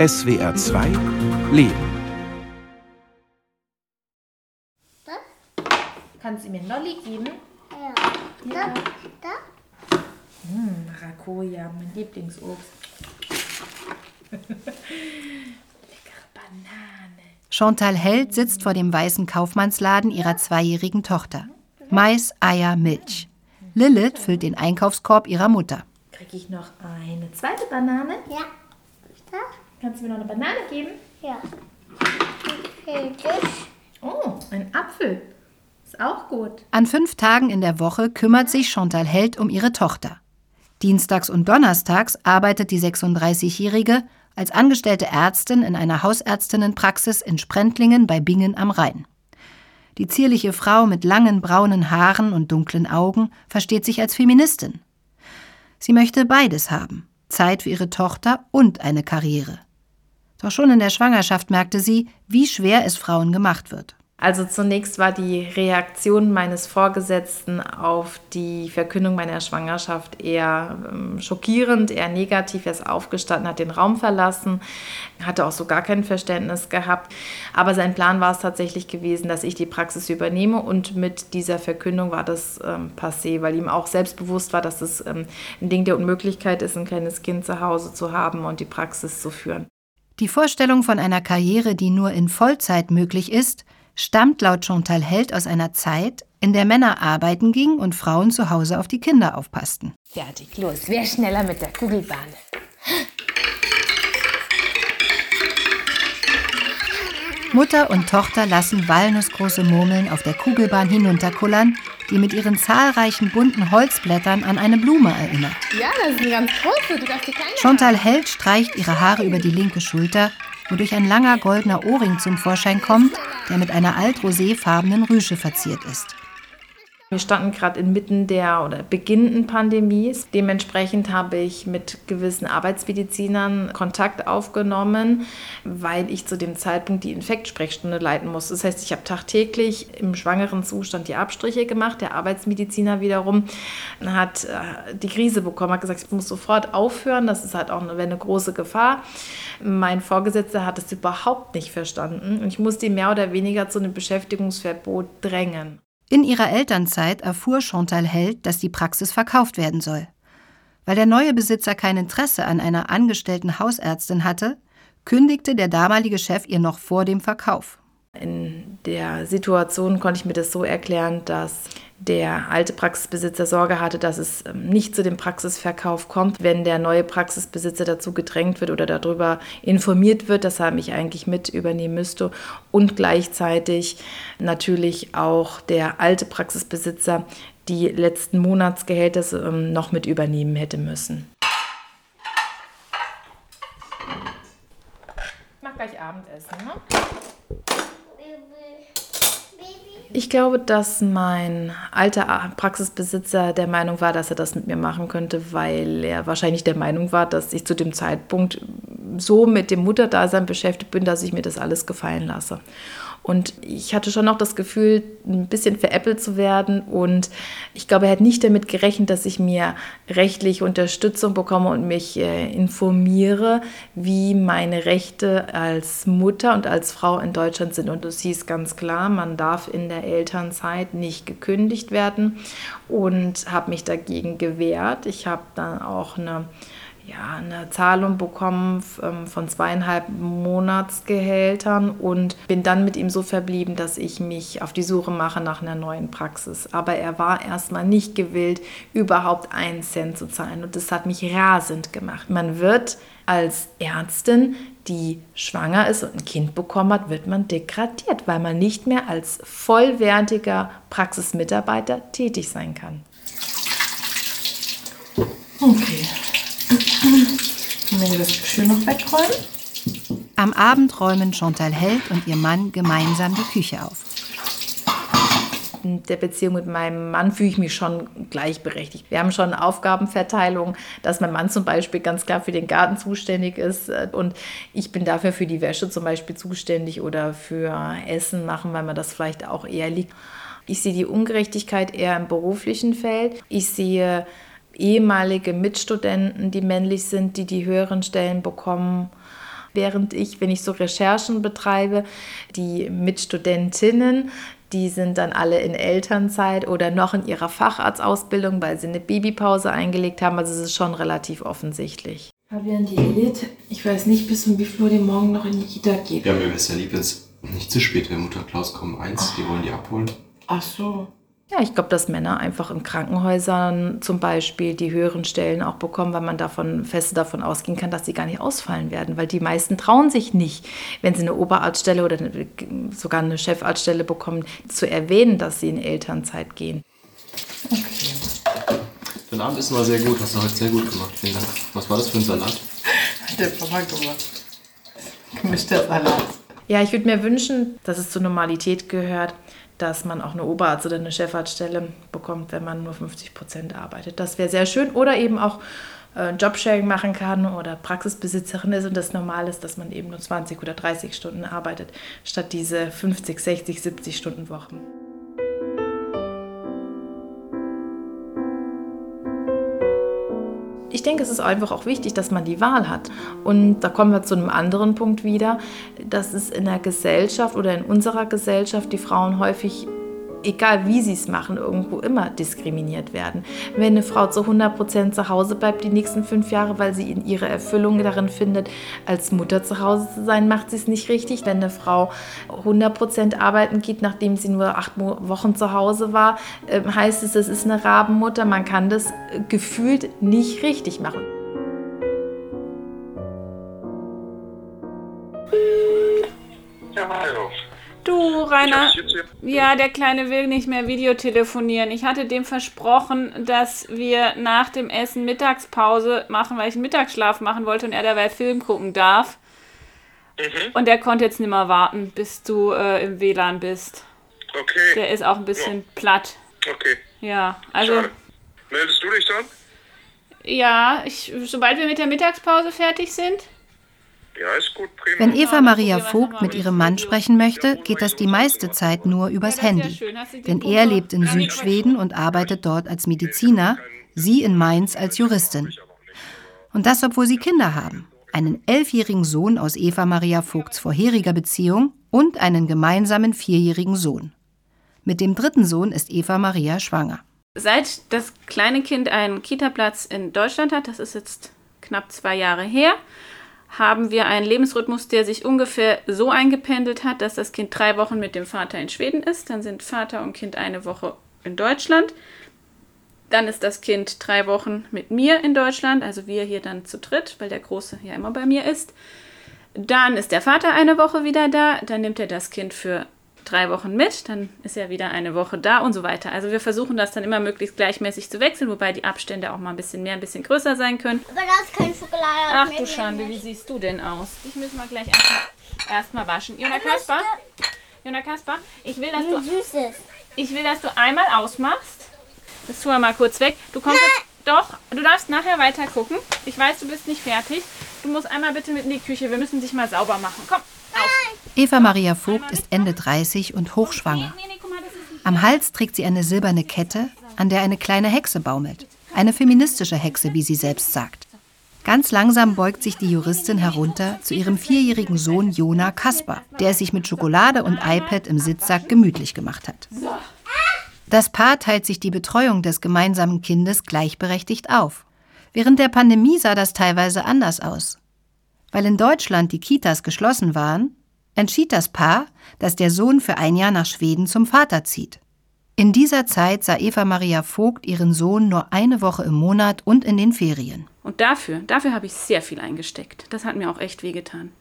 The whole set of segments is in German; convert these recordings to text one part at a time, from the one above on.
SWR 2 Leben. Kannst du mir einen Lolli geben? Ja. Da, da. Hm, Maracuja, mein Lieblingsobst. Leckere Banane. Chantal Held sitzt vor dem weißen Kaufmannsladen ihrer zweijährigen Tochter. Mais, Eier, Milch. Lilith füllt den Einkaufskorb ihrer Mutter. Kriege ich noch eine zweite Banane? Ja. Kannst du mir noch eine Banane geben? Ja. Okay. Oh, ein Apfel. Ist auch gut. An fünf Tagen in der Woche kümmert sich Chantal Held um ihre Tochter. Dienstags und donnerstags arbeitet die 36-Jährige als angestellte Ärztin in einer Hausärztinnenpraxis in Sprentlingen bei Bingen am Rhein. Die zierliche Frau mit langen braunen Haaren und dunklen Augen versteht sich als Feministin. Sie möchte beides haben: Zeit für ihre Tochter und eine Karriere. Doch schon in der Schwangerschaft merkte sie, wie schwer es Frauen gemacht wird. Also zunächst war die Reaktion meines Vorgesetzten auf die Verkündung meiner Schwangerschaft eher ähm, schockierend, eher negativ. Er ist aufgestanden, hat den Raum verlassen, hatte auch so gar kein Verständnis gehabt. Aber sein Plan war es tatsächlich gewesen, dass ich die Praxis übernehme und mit dieser Verkündung war das ähm, passé, weil ihm auch selbstbewusst war, dass es ähm, ein Ding der Unmöglichkeit ist, ein kleines Kind zu Hause zu haben und die Praxis zu führen. Die Vorstellung von einer Karriere, die nur in Vollzeit möglich ist, stammt laut Chantal Held aus einer Zeit, in der Männer arbeiten gingen und Frauen zu Hause auf die Kinder aufpassten. Fertig, los. Wer schneller mit der Kugelbahn? Mutter und Tochter lassen walnussgroße Murmeln auf der Kugelbahn hinunterkullern, die mit ihren zahlreichen bunten Holzblättern an eine Blume erinnert. Ja, das ist eine ganz große. Du darfst die kleine Chantal Held streicht ihre Haare über die linke Schulter, wodurch ein langer goldener Ohrring zum Vorschein kommt, der mit einer altroséfarbenen Rüsche verziert ist. Wir standen gerade inmitten der oder beginnenden Pandemie. Dementsprechend habe ich mit gewissen Arbeitsmedizinern Kontakt aufgenommen, weil ich zu dem Zeitpunkt die Infektsprechstunde leiten musste. Das heißt, ich habe tagtäglich im schwangeren Zustand die Abstriche gemacht. Der Arbeitsmediziner wiederum hat äh, die Krise bekommen, hat gesagt, ich muss sofort aufhören. Das ist halt auch eine, eine große Gefahr. Mein Vorgesetzter hat es überhaupt nicht verstanden und ich musste ihn mehr oder weniger zu einem Beschäftigungsverbot drängen. In ihrer Elternzeit erfuhr Chantal Held, dass die Praxis verkauft werden soll. Weil der neue Besitzer kein Interesse an einer angestellten Hausärztin hatte, kündigte der damalige Chef ihr noch vor dem Verkauf. In der Situation konnte ich mir das so erklären, dass der alte Praxisbesitzer Sorge hatte, dass es ähm, nicht zu dem Praxisverkauf kommt, wenn der neue Praxisbesitzer dazu gedrängt wird oder darüber informiert wird, dass er mich eigentlich mit übernehmen müsste und gleichzeitig natürlich auch der alte Praxisbesitzer die letzten Monatsgehälter ähm, noch mit übernehmen hätte müssen. Ich mach gleich Abendessen, ne? Ich glaube, dass mein alter Praxisbesitzer der Meinung war, dass er das mit mir machen könnte, weil er wahrscheinlich der Meinung war, dass ich zu dem Zeitpunkt so mit dem Mutterdasein beschäftigt bin, dass ich mir das alles gefallen lasse. Und ich hatte schon noch das Gefühl, ein bisschen veräppelt zu werden. Und ich glaube, er hat nicht damit gerechnet, dass ich mir rechtliche Unterstützung bekomme und mich äh, informiere, wie meine Rechte als Mutter und als Frau in Deutschland sind. Und es hieß ganz klar, man darf in der Elternzeit nicht gekündigt werden und habe mich dagegen gewehrt. Ich habe dann auch eine ja, eine Zahlung bekommen ähm, von zweieinhalb Monatsgehältern und bin dann mit ihm so verblieben, dass ich mich auf die Suche mache nach einer neuen Praxis. Aber er war erstmal nicht gewillt, überhaupt einen Cent zu zahlen und das hat mich rasend gemacht. Man wird als Ärztin, die schwanger ist und ein Kind bekommen hat, wird man degradiert, weil man nicht mehr als vollwertiger Praxismitarbeiter tätig sein kann. Okay. Können wir das Geschirr noch wegräumen? Am Abend räumen Chantal Held und ihr Mann gemeinsam die Küche auf. In der Beziehung mit meinem Mann fühle ich mich schon gleichberechtigt. Wir haben schon Aufgabenverteilung, dass mein Mann zum Beispiel ganz klar für den Garten zuständig ist äh, und ich bin dafür für die Wäsche zum Beispiel zuständig oder für Essen machen, weil mir das vielleicht auch eher liegt. Ich sehe die Ungerechtigkeit eher im beruflichen Feld. Ich sehe ehemalige Mitstudenten, die männlich sind, die die höheren Stellen bekommen. Während ich, wenn ich so Recherchen betreibe, die Mitstudentinnen, die sind dann alle in Elternzeit oder noch in ihrer Facharztausbildung, weil sie eine Babypause eingelegt haben. Also es ist schon relativ offensichtlich. Fabian, die Edith, ich weiß nicht, bis um wie viel Uhr die morgen noch in die Kita geht. Ja, mir wäre es ja lieb, wenn es nicht zu spät wäre. Mutter Klaus kommen eins, die wollen die abholen. Ach so. Ja, ich glaube, dass Männer einfach in Krankenhäusern zum Beispiel die höheren Stellen auch bekommen, weil man davon fest davon ausgehen kann, dass sie gar nicht ausfallen werden, weil die meisten trauen sich nicht, wenn sie eine Oberarztstelle oder sogar eine Chefarztstelle bekommen, zu erwähnen, dass sie in Elternzeit gehen. Dein Abend war sehr gut, hast du heute sehr gut gemacht. Vielen Dank. Was war das für ein Salat? Der Papa gemacht. Gemischter Salat. Ja, ich würde mir wünschen, dass es zur Normalität gehört, dass man auch eine Oberarzt- oder eine Chefarztstelle bekommt, wenn man nur 50 Prozent arbeitet. Das wäre sehr schön. Oder eben auch äh, Jobsharing machen kann oder Praxisbesitzerin ist und das normal ist, dass man eben nur 20 oder 30 Stunden arbeitet, statt diese 50, 60, 70 Stunden Wochen. Ich denke, es ist einfach auch wichtig, dass man die Wahl hat. Und da kommen wir zu einem anderen Punkt wieder, dass es in der Gesellschaft oder in unserer Gesellschaft die Frauen häufig egal wie sie es machen, irgendwo immer diskriminiert werden. Wenn eine Frau zu 100% zu Hause bleibt die nächsten fünf Jahre, weil sie in ihre Erfüllung darin findet, als Mutter zu Hause zu sein, macht sie es nicht richtig. Wenn eine Frau 100% arbeiten geht, nachdem sie nur acht Wochen zu Hause war, ähm, heißt es, es ist eine Rabenmutter. Man kann das äh, gefühlt nicht richtig machen. Rainer. Ja, der Kleine will nicht mehr Videotelefonieren. Ich hatte dem versprochen, dass wir nach dem Essen Mittagspause machen, weil ich einen Mittagsschlaf machen wollte und er dabei Film gucken darf. Mhm. Und der konnte jetzt nicht mehr warten, bis du äh, im WLAN bist. Okay. Der ist auch ein bisschen platt. Okay. Ja, also. Schade. Meldest du dich dann? Ja, ich, sobald wir mit der Mittagspause fertig sind. Wenn Eva Maria Vogt mit ihrem Mann sprechen möchte, geht das die meiste Zeit nur übers Handy. Denn er lebt in Südschweden und arbeitet dort als Mediziner, sie in Mainz als Juristin. Und das, obwohl sie Kinder haben. Einen elfjährigen Sohn aus Eva Maria Vogts vorheriger Beziehung und einen gemeinsamen vierjährigen Sohn. Mit dem dritten Sohn ist Eva Maria schwanger. Seit das kleine Kind einen Kita-Platz in Deutschland hat, das ist jetzt knapp zwei Jahre her, haben wir einen Lebensrhythmus, der sich ungefähr so eingependelt hat, dass das Kind drei Wochen mit dem Vater in Schweden ist. Dann sind Vater und Kind eine Woche in Deutschland. Dann ist das Kind drei Wochen mit mir in Deutschland, also wir hier dann zu dritt, weil der Große ja immer bei mir ist. Dann ist der Vater eine Woche wieder da, dann nimmt er das Kind für drei Wochen mit, dann ist er wieder eine Woche da und so weiter. Also wir versuchen das dann immer möglichst gleichmäßig zu wechseln, wobei die Abstände auch mal ein bisschen mehr, ein bisschen größer sein können. Aber da ist kein Schokolade. Ach du. Schande, wie siehst du denn aus? Ich muss mal gleich erstmal erst mal waschen. Jona Kasper, Jona Kasper, ich will, dass du, süßes. ich will, dass du einmal ausmachst. Das tun wir mal kurz weg. Du kommst jetzt, doch, du darfst nachher weiter gucken. Ich weiß, du bist nicht fertig. Du musst einmal bitte mit in die Küche. Wir müssen dich mal sauber machen. Komm. Eva Maria Vogt ist Ende 30 und hochschwanger. Am Hals trägt sie eine silberne Kette, an der eine kleine Hexe baumelt. Eine feministische Hexe, wie sie selbst sagt. Ganz langsam beugt sich die Juristin herunter zu ihrem vierjährigen Sohn Jona Kasper, der es sich mit Schokolade und iPad im Sitzsack gemütlich gemacht hat. Das Paar teilt sich die Betreuung des gemeinsamen Kindes gleichberechtigt auf. Während der Pandemie sah das teilweise anders aus. Weil in Deutschland die Kitas geschlossen waren, entschied das Paar, dass der Sohn für ein Jahr nach Schweden zum Vater zieht. In dieser Zeit sah Eva Maria Vogt ihren Sohn nur eine Woche im Monat und in den Ferien. Und dafür, dafür habe ich sehr viel eingesteckt. Das hat mir auch echt wehgetan.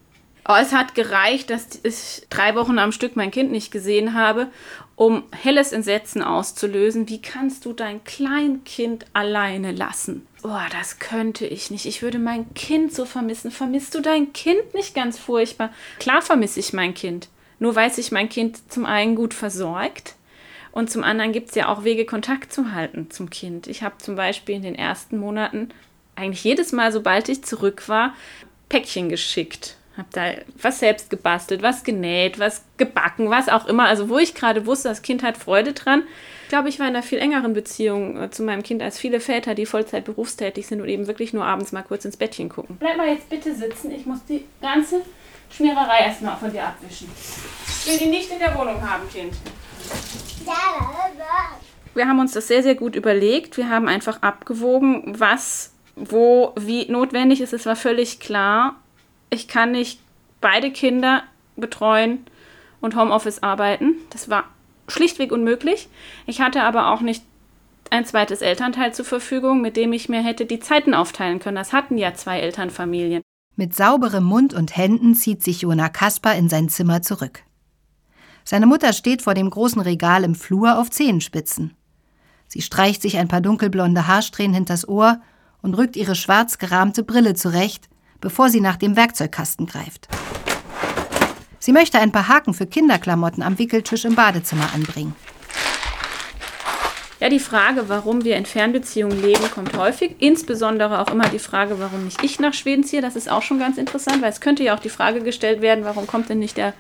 Es hat gereicht, dass ich drei Wochen am Stück mein Kind nicht gesehen habe, um helles Entsetzen auszulösen. Wie kannst du dein Kleinkind alleine lassen? Oh, das könnte ich nicht. Ich würde mein Kind so vermissen. Vermisst du dein Kind nicht ganz furchtbar? Klar vermisse ich mein Kind. Nur weiß ich mein Kind zum einen gut versorgt und zum anderen gibt es ja auch Wege, Kontakt zu halten zum Kind. Ich habe zum Beispiel in den ersten Monaten eigentlich jedes Mal, sobald ich zurück war, Päckchen geschickt. Habe da was selbst gebastelt, was genäht, was gebacken, was auch immer. Also wo ich gerade wusste, das Kind hat Freude dran. Ich glaube, ich war in einer viel engeren Beziehung äh, zu meinem Kind als viele Väter, die Vollzeit berufstätig sind und eben wirklich nur abends mal kurz ins Bettchen gucken. Bleib mal jetzt bitte sitzen. Ich muss die ganze Schmiererei erstmal von dir abwischen. Ich will die nicht in der Wohnung haben, Kind. Wir haben uns das sehr, sehr gut überlegt. Wir haben einfach abgewogen, was, wo, wie notwendig ist. Es war völlig klar, ich kann nicht beide Kinder betreuen und Homeoffice arbeiten. Das war schlichtweg unmöglich. Ich hatte aber auch nicht ein zweites Elternteil zur Verfügung, mit dem ich mir hätte die Zeiten aufteilen können. Das hatten ja zwei Elternfamilien. Mit sauberem Mund und Händen zieht sich Jona Kasper in sein Zimmer zurück. Seine Mutter steht vor dem großen Regal im Flur auf Zehenspitzen. Sie streicht sich ein paar dunkelblonde Haarsträhnen hinters Ohr und rückt ihre schwarz gerahmte Brille zurecht, bevor sie nach dem Werkzeugkasten greift. Sie möchte ein paar Haken für Kinderklamotten am Wickeltisch im Badezimmer anbringen. Ja, die Frage, warum wir in Fernbeziehungen leben, kommt häufig. Insbesondere auch immer die Frage, warum nicht ich nach Schweden ziehe. Das ist auch schon ganz interessant, weil es könnte ja auch die Frage gestellt werden, warum kommt denn nicht der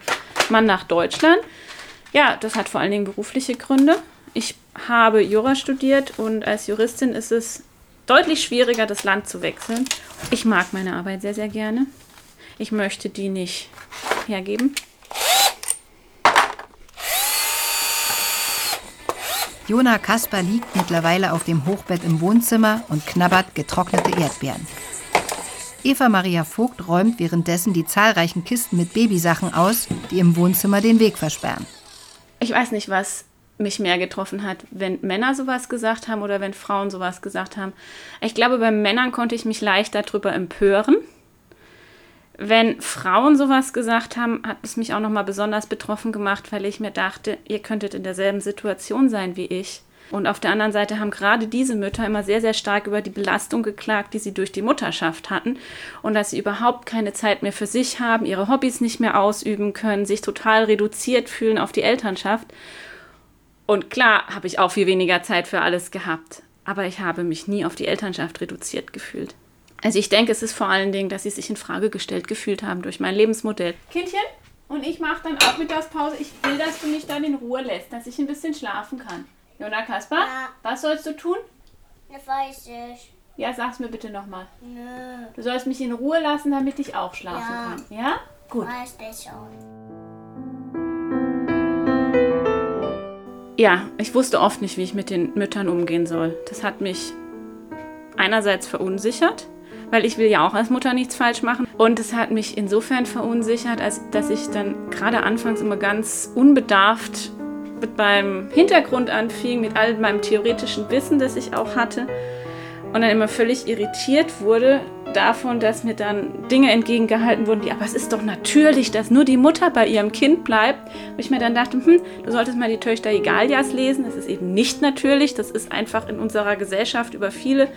Mann nach Deutschland? Ja, das hat vor allen Dingen berufliche Gründe. Ich habe Jura studiert und als Juristin ist es deutlich schwieriger, das Land zu wechseln. Ich mag meine Arbeit sehr, sehr gerne. Ich möchte die nicht hergeben. Jona Kasper liegt mittlerweile auf dem Hochbett im Wohnzimmer und knabbert getrocknete Erdbeeren. Eva Maria Vogt räumt währenddessen die zahlreichen Kisten mit Babysachen aus, die im Wohnzimmer den Weg versperren. Ich weiß nicht, was mich mehr getroffen hat, wenn Männer sowas gesagt haben oder wenn Frauen sowas gesagt haben. Ich glaube, bei Männern konnte ich mich leicht darüber empören. Wenn Frauen sowas gesagt haben, hat es mich auch noch mal besonders betroffen gemacht, weil ich mir dachte, ihr könntet in derselben Situation sein wie ich. Und auf der anderen Seite haben gerade diese Mütter immer sehr, sehr stark über die Belastung geklagt, die sie durch die Mutterschaft hatten und dass sie überhaupt keine Zeit mehr für sich haben, ihre Hobbys nicht mehr ausüben können, sich total reduziert fühlen auf die Elternschaft. Und klar habe ich auch viel weniger Zeit für alles gehabt, aber ich habe mich nie auf die Elternschaft reduziert gefühlt. Also ich denke, es ist vor allen Dingen, dass sie sich in Frage gestellt gefühlt haben durch mein Lebensmodell. Kindchen, und ich mache dann auch Mittagspause. Ich will, dass du mich dann in Ruhe lässt, dass ich ein bisschen schlafen kann. Jona Kasper, Ja. was sollst du tun? Das weiß ich. Ja, sag's mir bitte nochmal. Nö, Du sollst mich in Ruhe lassen, damit ich auch schlafen Ja. kann. Ja? Gut. weiß ich schon. Ja, ich wusste oft nicht, wie ich mit den Müttern umgehen soll. Das hat mich einerseits verunsichert, weil ich will ja auch als Mutter nichts falsch machen. Und es hat mich insofern verunsichert, als dass ich dann gerade anfangs immer ganz unbedarft mit meinem Hintergrund anfing, mit all meinem theoretischen Wissen, das ich auch hatte. Und dann immer völlig irritiert wurde davon, dass mir dann Dinge entgegengehalten wurden, wie, aber es ist doch natürlich, dass nur die Mutter bei ihrem Kind bleibt. Wo ich mir dann dachte, hm, du solltest mal die Töchter Egalias lesen. Das ist eben nicht natürlich. Das ist einfach in unserer Gesellschaft über viele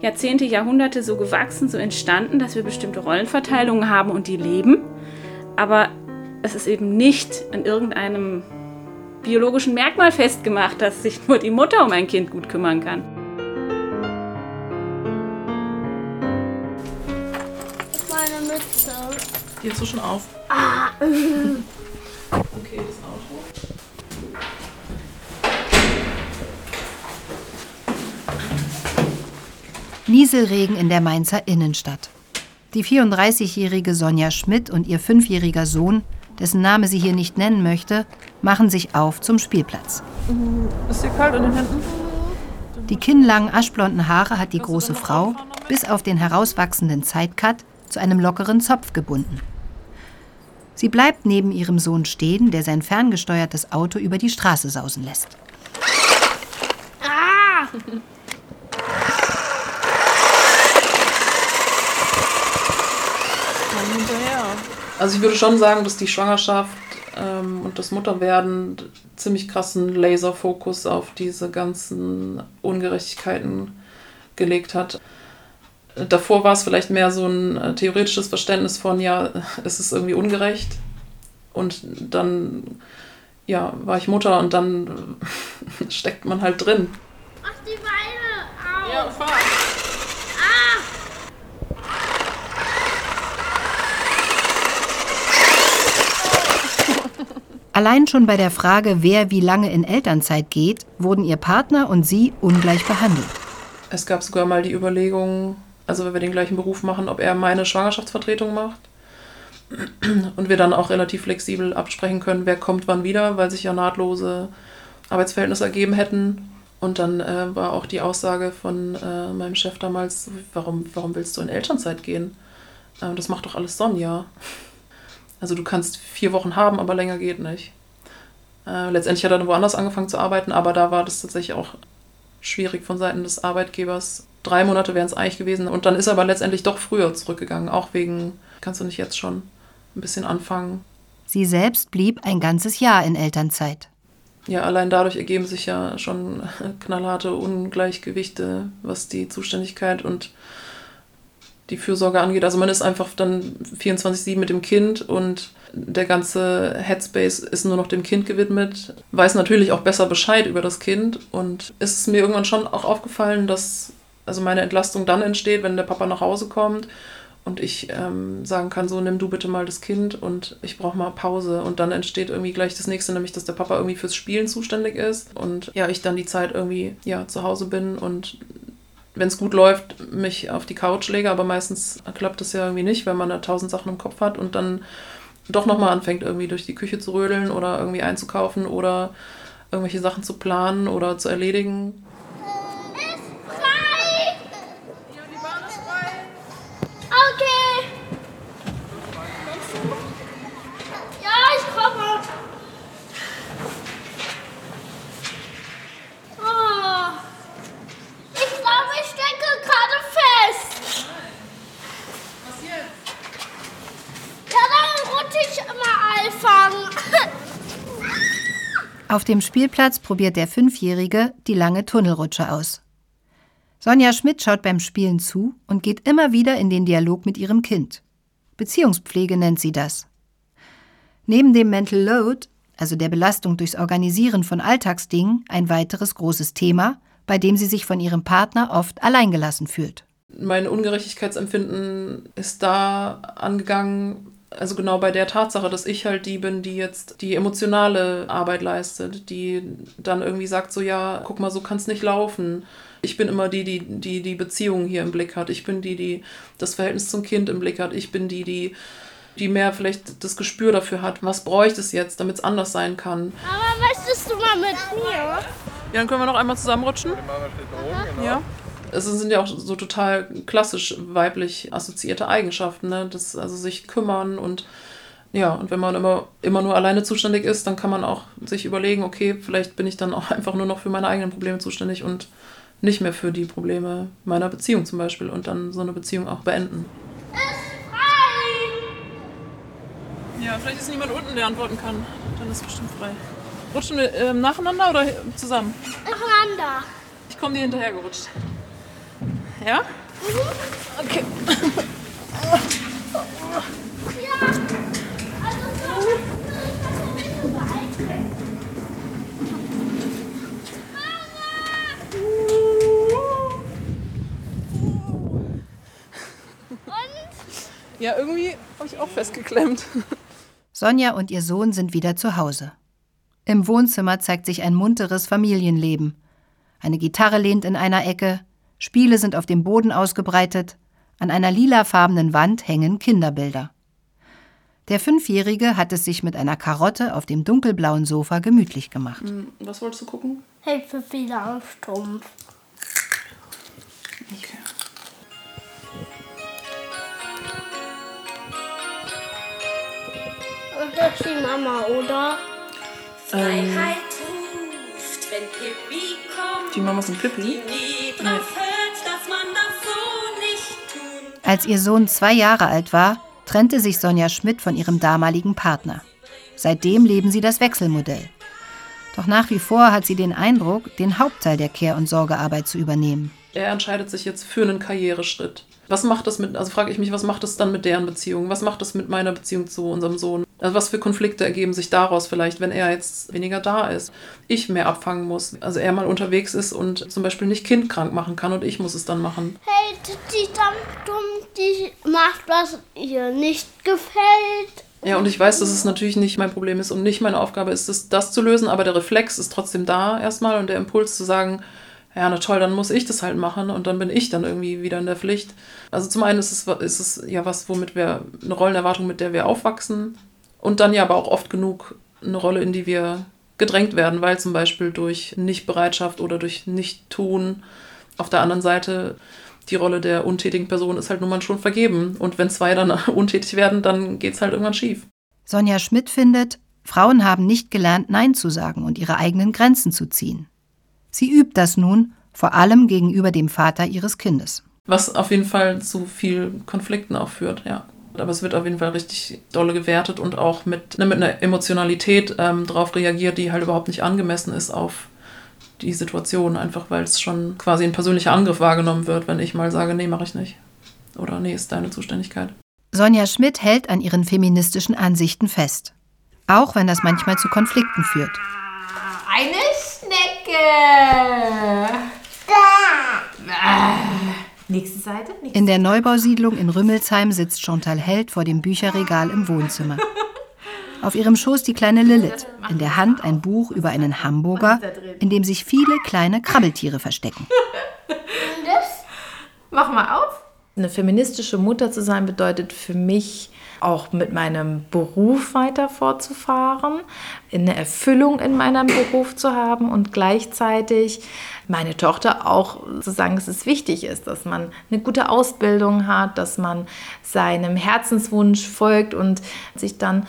Jahrzehnte, Jahrhunderte so gewachsen, so entstanden, dass wir bestimmte Rollenverteilungen haben und die leben. Aber es ist eben nicht an irgendeinem biologischen Merkmal festgemacht, dass sich nur die Mutter um ein Kind gut kümmern kann. Die hast du schon auf. Okay, das Auto. Nieselregen in der Mainzer Innenstadt. Die 34-jährige Sonja Schmidt und ihr fünfjähriger Sohn, dessen Name sie hier nicht nennen möchte, machen sich auf zum Spielplatz. Ist dir kalt in den Händen? Die kinnlangen aschblonden Haare hat die große Frau bis auf den herauswachsenden Sidecut zu einem lockeren Zopf gebunden. Sie bleibt neben ihrem Sohn stehen, der sein ferngesteuertes Auto über die Straße sausen lässt. Hinterher. Also ich würde schon sagen, dass die Schwangerschaft ähm, und das Mutterwerden ziemlich krassen Laserfokus auf diese ganzen Ungerechtigkeiten gelegt hat. Davor war es vielleicht mehr so ein äh, theoretisches Verständnis von, ja, es ist irgendwie ungerecht. Und dann, ja, war ich Mutter und dann steckt man halt drin. Mach die Beine! Au. Ja, fahr! Ah. Allein schon bei der Frage, wer wie lange in Elternzeit geht, wurden ihr Partner und sie ungleich behandelt. Es gab sogar mal die Überlegung, also wenn wir den gleichen Beruf machen, ob er meine Schwangerschaftsvertretung macht. Und wir dann auch relativ flexibel absprechen können, wer kommt wann wieder, weil sich ja nahtlose Arbeitsverhältnisse ergeben hätten. Und dann äh, war auch die Aussage von äh, meinem Chef damals, warum, warum willst du in Elternzeit gehen? Äh, das macht doch alles Sonja. Also du kannst vier Wochen haben, aber länger geht nicht. Äh, letztendlich hat er dann woanders angefangen zu arbeiten, aber da war das tatsächlich auch schwierig von Seiten des Arbeitgebers. Drei Monate wären es eigentlich gewesen. Und dann ist er aber letztendlich doch früher zurückgegangen, auch wegen, kannst du nicht jetzt schon ein bisschen anfangen. Sie selbst blieb ein ganzes Jahr in Elternzeit. Ja, allein dadurch ergeben sich ja schon knallharte Ungleichgewichte, was die Zuständigkeit und die Fürsorge angeht. Also man ist einfach dann 24-7 mit dem Kind und der ganze Headspace ist nur noch dem Kind gewidmet. Weiß natürlich auch besser Bescheid über das Kind und ist mir irgendwann schon auch aufgefallen, dass also meine Entlastung dann entsteht, wenn der Papa nach Hause kommt und ich ähm, sagen kann, so nimm du bitte mal das Kind und ich brauche mal Pause. Und dann entsteht irgendwie gleich das nächste, nämlich dass der Papa irgendwie fürs Spielen zuständig ist und ja, ich dann die Zeit irgendwie ja zu Hause bin und wenn es gut läuft, mich auf die Couch lege, aber meistens klappt das ja irgendwie nicht, wenn man da tausend Sachen im Kopf hat und dann doch nochmal anfängt, irgendwie durch die Küche zu rödeln oder irgendwie einzukaufen oder irgendwelche Sachen zu planen oder zu erledigen. Okay. Ja, ich komme. Oh. Ich glaube, ich stecke gerade fest. Was jetzt? Ja, dann rutsche ich immer anfangen. Auf dem Spielplatz probiert der Fünfjährige die lange Tunnelrutsche aus. Sonja Schmidt schaut beim Spielen zu und geht immer wieder in den Dialog mit ihrem Kind. Beziehungspflege nennt sie das. Neben dem Mental Load, also der Belastung durchs Organisieren von Alltagsdingen, ein weiteres großes Thema, bei dem sie sich von ihrem Partner oft alleingelassen fühlt. Mein Ungerechtigkeitsempfinden ist da angegangen, also genau bei der Tatsache, dass ich halt die bin, die jetzt die emotionale Arbeit leistet, die dann irgendwie sagt so, ja, guck mal, so kann es nicht laufen. Ich bin immer die, die, die die Beziehung hier im Blick hat. Ich bin die, die das Verhältnis zum Kind im Blick hat. Ich bin die, die die mehr vielleicht das Gespür dafür hat, was bräuchte es jetzt, damit es anders sein kann. Aber möchtest du mal mit mir? Ja, dann können wir noch einmal zusammenrutschen. Ja. Es sind ja auch so total klassisch weiblich assoziierte Eigenschaften, ne? Das, also sich kümmern und ja, und wenn man immer, immer nur alleine zuständig ist, dann kann man auch sich überlegen, okay, vielleicht bin ich dann auch einfach nur noch für meine eigenen Probleme zuständig und nicht mehr für die Probleme meiner Beziehung zum Beispiel und dann so eine Beziehung auch beenden. Ja, vielleicht ist niemand unten, der antworten kann. Dann ist es bestimmt frei. Rutschen wir ähm, nacheinander oder zusammen? Nacheinander. Ich komme dir hinterher gerutscht. Ja? Okay. Ja, irgendwie habe ich auch festgeklemmt. Sonja und ihr Sohn sind wieder zu Hause. Im Wohnzimmer zeigt sich ein munteres Familienleben. Eine Gitarre lehnt in einer Ecke, Spiele sind auf dem Boden ausgebreitet, an einer lilafarbenen Wand hängen Kinderbilder. Der Fünfjährige hat es sich mit einer Karotte auf dem dunkelblauen Sofa gemütlich gemacht. Hm, Was wolltest du gucken? Hey, für viele am Strumpf. Okay. Das ist die Mama, oder? Freiheit ruft, wenn Pippi kommt. Die Mama von Pippi? Hört, Als ihr Sohn zwei Jahre alt war, trennte sich Sonja Schmidt von ihrem damaligen Partner. Seitdem leben sie das Wechselmodell. Doch nach wie vor hat sie den Eindruck, den Hauptteil der Care- und Sorgearbeit zu übernehmen. Er entscheidet sich jetzt für einen Karriereschritt. Was macht das mit, also frage ich mich, was macht das dann mit deren Beziehung? Was macht das mit meiner Beziehung zu unserem Sohn? Also was für Konflikte ergeben sich daraus vielleicht, wenn er jetzt weniger da ist? Ich mehr abfangen muss. Also er mal unterwegs ist und zum Beispiel nicht Kind krank machen kann und ich muss es dann machen. Hey, die Tantum, die macht, was ihr nicht gefällt. Ja, und ich weiß, dass es natürlich nicht mein Problem ist und nicht meine Aufgabe ist, es, das zu lösen, aber der Reflex ist trotzdem da erstmal und der Impuls zu sagen, ja, na toll, dann muss ich das halt machen und dann bin ich dann irgendwie wieder in der Pflicht. Also zum einen ist es, ist es ja was, womit wir, eine Rollenerwartung, mit der wir aufwachsen und dann ja aber auch oft genug eine Rolle, in die wir gedrängt werden, weil zum Beispiel durch Nichtbereitschaft oder durch Nicht-Tun auf der anderen Seite die Rolle der untätigen Person ist halt nun mal schon vergeben. Und wenn zwei dann untätig werden, dann geht es halt irgendwann schief. Sonja Schmidt findet, Frauen haben nicht gelernt, Nein zu sagen und ihre eigenen Grenzen zu ziehen. Sie übt das nun, vor allem gegenüber dem Vater ihres Kindes. Was auf jeden Fall zu viel Konflikten auch führt, ja. Aber es wird auf jeden Fall richtig dolle gewertet und auch mit, ne, mit einer Emotionalität ähm, darauf reagiert, die halt überhaupt nicht angemessen ist auf die Situation, einfach weil es schon quasi ein persönlicher Angriff wahrgenommen wird, wenn ich mal sage, nee, mache ich nicht. Oder nee, ist deine Zuständigkeit. Sonja Schmidt hält an ihren feministischen Ansichten fest. Auch wenn das manchmal zu Konflikten führt. Eine Schnecke. Nächste Seite. Nächste. In der Neubausiedlung in Rümmelsheim sitzt Chantal Held vor dem Bücherregal im Wohnzimmer. Auf ihrem Schoß die kleine Lilith, in der Hand ein Buch über einen Hamburger, in dem sich viele kleine Krabbeltiere verstecken. Mach mal auf. Eine feministische Mutter zu sein bedeutet für mich auch mit meinem Beruf weiter fortzufahren, eine Erfüllung in meinem Beruf zu haben und gleichzeitig meine Tochter auch zu sagen, dass es wichtig ist, dass man eine gute Ausbildung hat, dass man seinem Herzenswunsch folgt und sich dann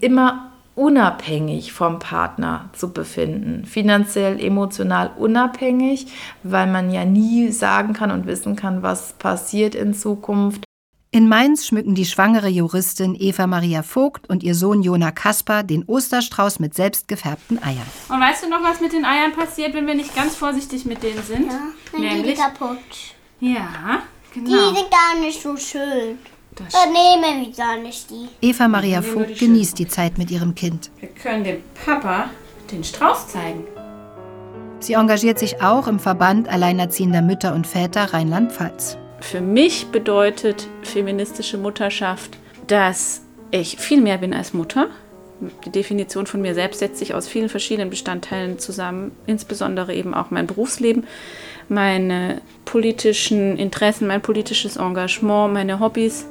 immer unabhängig vom Partner zu befinden, finanziell, emotional unabhängig, weil man ja nie sagen kann und wissen kann, was passiert in Zukunft. In Mainz schmücken die schwangere Juristin Eva Maria Vogt und ihr Sohn Jona Kasper den Osterstrauß mit selbstgefärbten Eiern. Und weißt du noch, was mit den Eiern passiert, wenn wir nicht ganz vorsichtig mit denen sind? Ja, dann gehen die Nämlich? kaputt. Ja, Die genau. sind gar nicht so schön. Das Dann nehmen wir gar nicht die. Eva Maria Vogt genießt die Zeit mit ihrem Kind. Wir können dem Papa den Strauß zeigen. Sie engagiert sich auch im Verband Alleinerziehender Mütter und Väter Rheinland-Pfalz. Für mich bedeutet feministische Mutterschaft, dass ich viel mehr bin als Mutter. Die Definition von mir selbst setzt sich aus vielen verschiedenen Bestandteilen zusammen, insbesondere eben auch mein Berufsleben, meine politischen Interessen, mein politisches Engagement, meine Hobbys,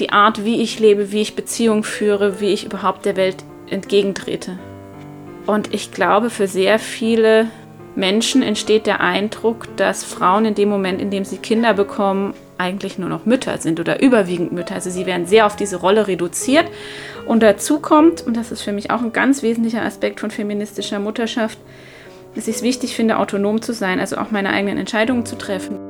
die Art, wie ich lebe, wie ich Beziehungen führe, wie ich überhaupt der Welt entgegentrete. Und ich glaube, für sehr viele Menschen entsteht der Eindruck, dass Frauen in dem Moment, in dem sie Kinder bekommen, eigentlich nur noch Mütter sind oder überwiegend Mütter. Also sie werden sehr auf diese Rolle reduziert. Und dazu kommt, und das ist für mich auch ein ganz wesentlicher Aspekt von feministischer Mutterschaft, dass ich es wichtig finde, autonom zu sein, also auch meine eigenen Entscheidungen zu treffen.